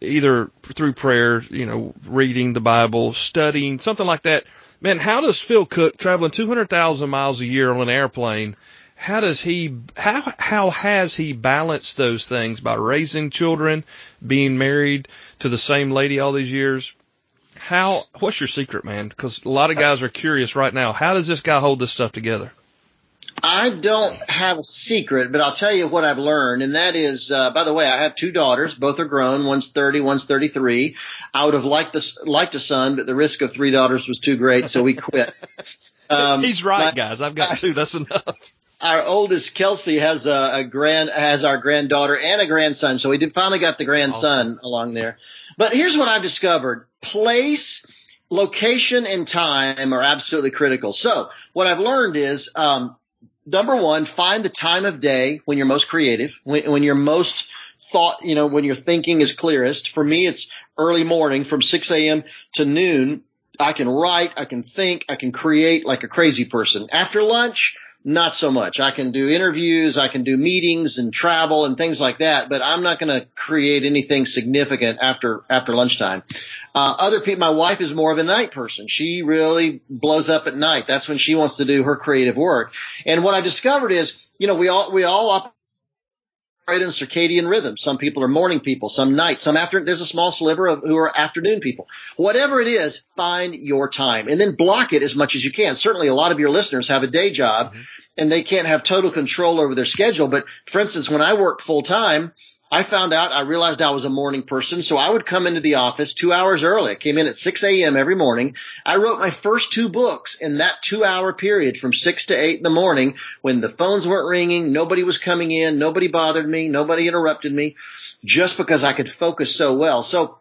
either through prayer, you know, reading the Bible, studying, something like that. Man, how does Phil Cooke traveling 200,000 miles a year on an airplane? How does he, how, how has he balanced those things by raising children, being married to the same lady all these years? How, what's your secret, man? Cause a lot of guys are curious right now. How does this guy hold this stuff together? I don't have a secret, but I'll tell you what I've learned, and that is, uh, by the way, I have two daughters. Both are grown. One's 30, one's 33. I would have liked this, liked a son, but the risk of three daughters was too great, so we quit. Um, He's right, my- guys. I've got two. That's enough. Our oldest Kelsey has a, a grand has our granddaughter and a grandson, so we did finally got the grandson along there. But here's what I've discovered: place, location, and time are absolutely critical. So what I've learned is, um, number one, find the time of day when you're most creative, when, when you're most thought, you know, when your thinking is clearest. For me, it's early morning from 6 a.m. to noon. I can write, I can think, I can create like a crazy person. After lunch, not so much. I can do interviews, I can do meetings and travel and things like that, but I'm not going to create anything significant after after lunchtime. Uh, other people, my wife is more of a night person. She really blows up at night. That's when she wants to do her creative work. And what I've discovered is, you know, we all we all operate in circadian rhythm. Some people are morning people, some night, some after. There's a small sliver of who are afternoon people. Whatever it is, find your time and then block it as much as you can. Certainly, a lot of your listeners have a day job mm-hmm. and they can't have total control over their schedule. But for instance, when I worked full time, I found out I realized I was a morning person. So I would come into the office two hours early. I came in at 6 a.m. every morning. I wrote my first two books in that two hour period from six to eight in the morning when the phones weren't ringing. Nobody was coming in. Nobody bothered me. Nobody interrupted me just because I could focus so well. So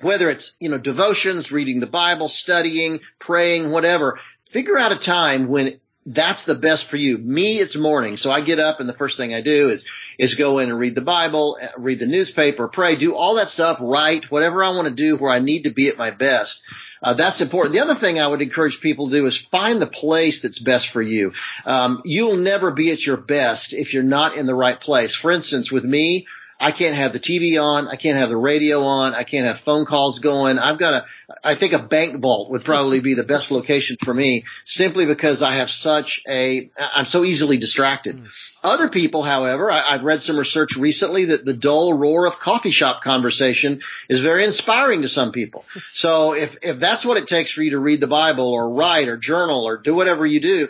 whether it's, you know, devotions, reading the Bible, studying, praying, whatever, figure out a time when that's the best for you. Me, it's morning. So I get up and the first thing I do is, is go in and read the Bible, uh, read the newspaper, pray, do all that stuff, write, whatever I want to do where I need to be at my best. Uh, that's important. The other thing I would encourage people to do is find the place that's best for you. Um, you'll never be at your best if you're not in the right place. For instance, with me, I can't have the TV on. I can't have the radio on. I can't have phone calls going. I've got a, I think a bank vault would probably be the best location for me simply because I have such a, I'm so easily distracted. Hmm. Other people, however, I, I've read some research recently that the dull roar of coffee shop conversation is very inspiring to some people. So if, if that's what it takes for you to read the Bible or write or journal or do whatever you do,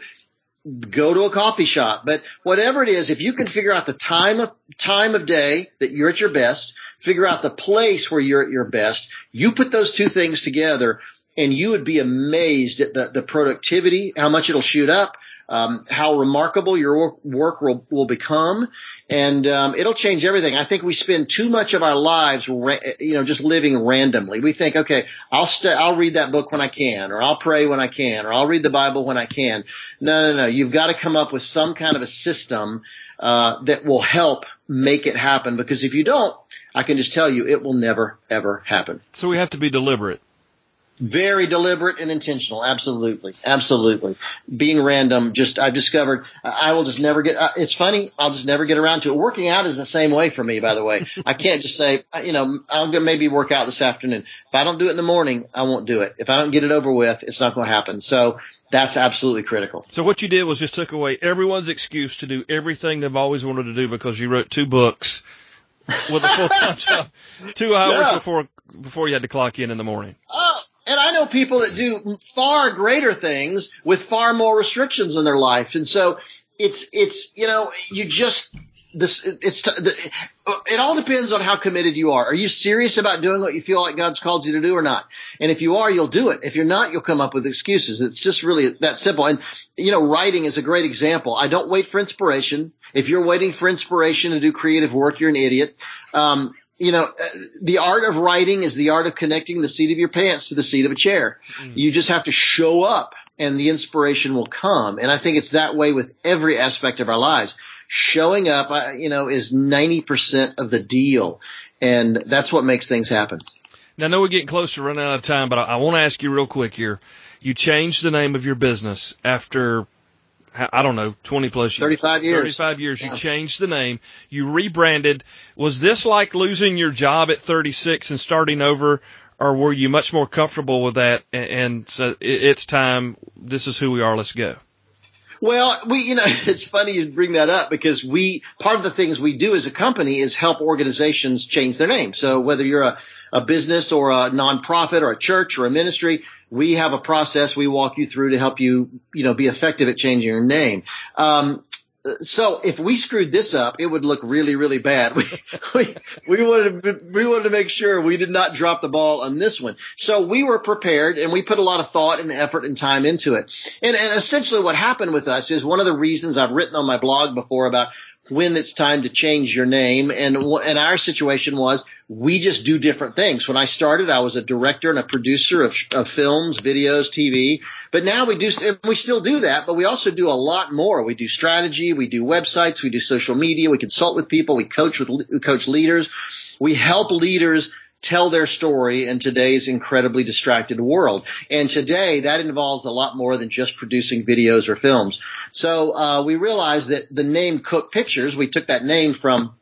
go to a coffee shop. But whatever it is, if you can figure out the time of time of day that you're at your best, figure out the place where you're at your best, you put those two things together and you would be amazed at the, the productivity, how much it'll shoot up, um, how remarkable your work, will, will become, and um, it'll change everything. I think we spend too much of our lives, ra- you know, just living randomly. We think, okay, I'll st- I'll read that book when I can, or I'll pray when I can, or I'll read the Bible when I can. No, no, no. You've got to come up with some kind of a system uh, that will help make it happen. Because if you don't, I can just tell you, it will never ever happen. So we have to be deliberate. Very deliberate and intentional. Absolutely. Absolutely. Being random, just, I've discovered I will just never get, uh, it's funny. I'll just never get around to it. Working out is the same way for me, by the way. I can't just say, you know, I'll go maybe work out this afternoon. If I don't do it in the morning, I won't do it. If I don't get it over with, it's not going to happen. So that's absolutely critical. So what you did was just took away everyone's excuse to do everything they've always wanted to do because you wrote two books with a full time job, two hours yeah. before before you had to clock in in the morning. Oh, and I know people that do far greater things with far more restrictions in their life. And so it's, it's, you know, you just, this, it's, it all depends on how committed you are. Are you serious about doing what you feel like God's called you to do or not? And if you are, you'll do it. If you're not, you'll come up with excuses. It's just really that simple. And, you know, writing is a great example. I don't wait for inspiration. If you're waiting for inspiration to do creative work, you're an idiot. Um, you know, uh, the art of writing is the art of connecting the seat of your pants to the seat of a chair. Mm. You just have to show up and the inspiration will come. And I think it's that way with every aspect of our lives. Showing up, uh, you know, is 90% of the deal. And that's what makes things happen. Now, I know we're getting close to running out of time, but I, I want to ask you real quick here. You changed the name of your business after I don't know, 20 plus years. 35 years. 35 years. Yeah. You changed the name. You rebranded. Was this like losing your job at 36 and starting over? Or were you much more comfortable with that? And, and so it's time. This is who we are. Let's go. Well, we, you know, it's funny you bring that up because we, part of the things we do as a company is help organizations change their name. So whether you're a, a business or a nonprofit or a church or a ministry, we have a process we walk you through to help you, you know, be effective at changing your name. Um, so if we screwed this up, it would look really, really bad. We, we, we wanted, we wanted to make sure we did not drop the ball on this one. So we were prepared and we put a lot of thought and effort and time into it. And, and essentially what happened with us is one of the reasons I've written on my blog before about when it's time to change your name. And, and our situation was we just do different things. When I started, I was a director and a producer of, of films, videos, TV. But now we do, and we still do that, but we also do a lot more. We do strategy, we do websites, we do social media, we consult with people, we coach with, we coach leaders. We help leaders tell their story in today's incredibly distracted world. And today that involves a lot more than just producing videos or films. So uh, we realized that the name Cooke Pictures, we took that name from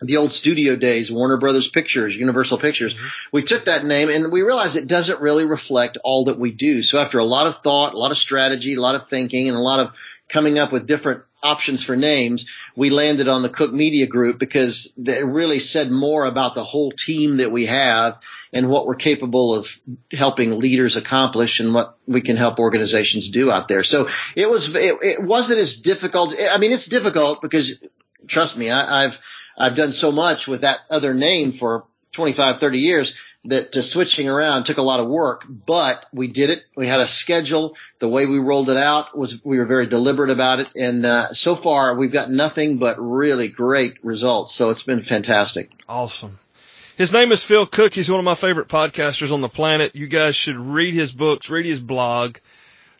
the old studio days, Warner Brothers Pictures, Universal Pictures. Mm-hmm. We took that name and we realized it doesn't really reflect all that we do. So after a lot of thought, a lot of strategy, a lot of thinking, and a lot of coming up with different options for names, we landed on the Cooke Media Group because it really said more about the whole team that we have and what we're capable of helping leaders accomplish and what we can help organizations do out there. So it was, it, it wasn't as difficult. I mean, it's difficult because trust me, I, I've, I've done so much with that other name for 25, 30 years that uh, switching around took a lot of work, but we did it. We had a schedule. The way we rolled it out was we were very deliberate about it. And uh, so far we've got nothing but really great results. So it's been fantastic. Awesome. His name is Phil Cooke. He's one of my favorite podcasters on the planet. You guys should read his books, read his blog,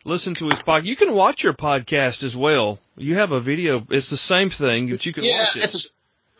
listen to his podcast. You can watch your podcast as well. You have a video. It's the same thing, but you can yeah, watch it. It's a,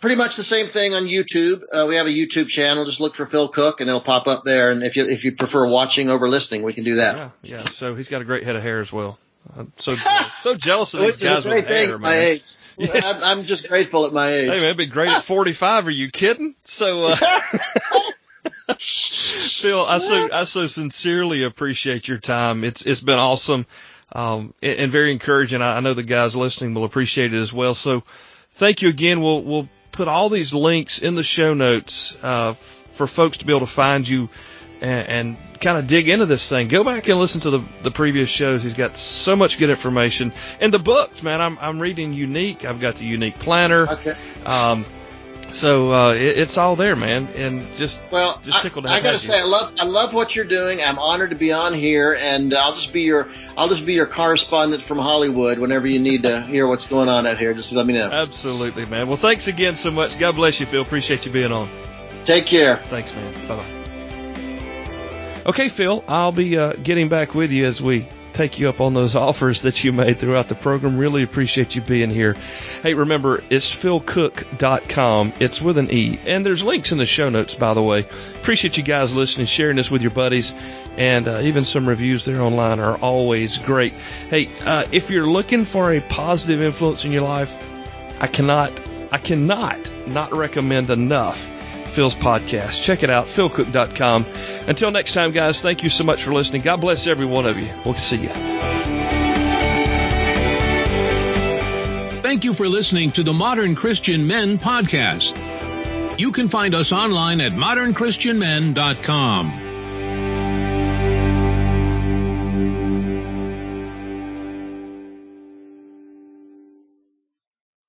pretty much the same thing on YouTube. Uh, we have a YouTube channel. Just look for Phil Cooke, and it'll pop up there. And if you if you prefer watching over listening, we can do that. Yeah, yeah. So he's got a great head of hair as well. I'm so so jealous of these guys with hair, man. My age. Yeah. I'm, I'm, just grateful at my age. Hey man, it'd be great at 45. Are you kidding? So. Uh, Phil, I so I so sincerely appreciate your time. It's it's been awesome, um, and, and very encouraging. I, I know the guys listening will appreciate it as well. So, thank you again. We'll we'll put all these links in the show notes uh, for folks to be able to find you and, and kind of dig into this thing. Go back and listen to the the previous shows. He's got so much good information and the books, man. I'm I'm reading Unique. I've got the Unique Planner. Okay. Um, so uh, it, it's all there, man, and just well, just tickled I, I gotta say, I love I love what you're doing. I'm honored to be on here, and I'll just be your I'll just be your correspondent from Hollywood whenever you need to hear what's going on out here. Just let me know. Absolutely, man. Well, thanks again so much. God bless you, Phil. Appreciate you being on. Take care. Thanks, man. Bye bye. Okay, Phil, I'll be uh, getting back with you as we take you up on those offers that you made throughout the program. Really appreciate you being here. Hey, remember, it's philcooke.com. It's with an E. And there's links in the show notes, by the way. Appreciate you guys listening, sharing this with your buddies. and uh, even some reviews there online are always great. Hey, uh, if you're looking for a positive influence in your life, I cannot, I cannot not recommend enough Phil's podcast. Check it out, philcooke.com. Until next time, guys, thank you so much for listening. God bless every one of you. We'll see you. Thank you for listening to the Modern Christian Men podcast. You can find us online at modernchristianmen.com.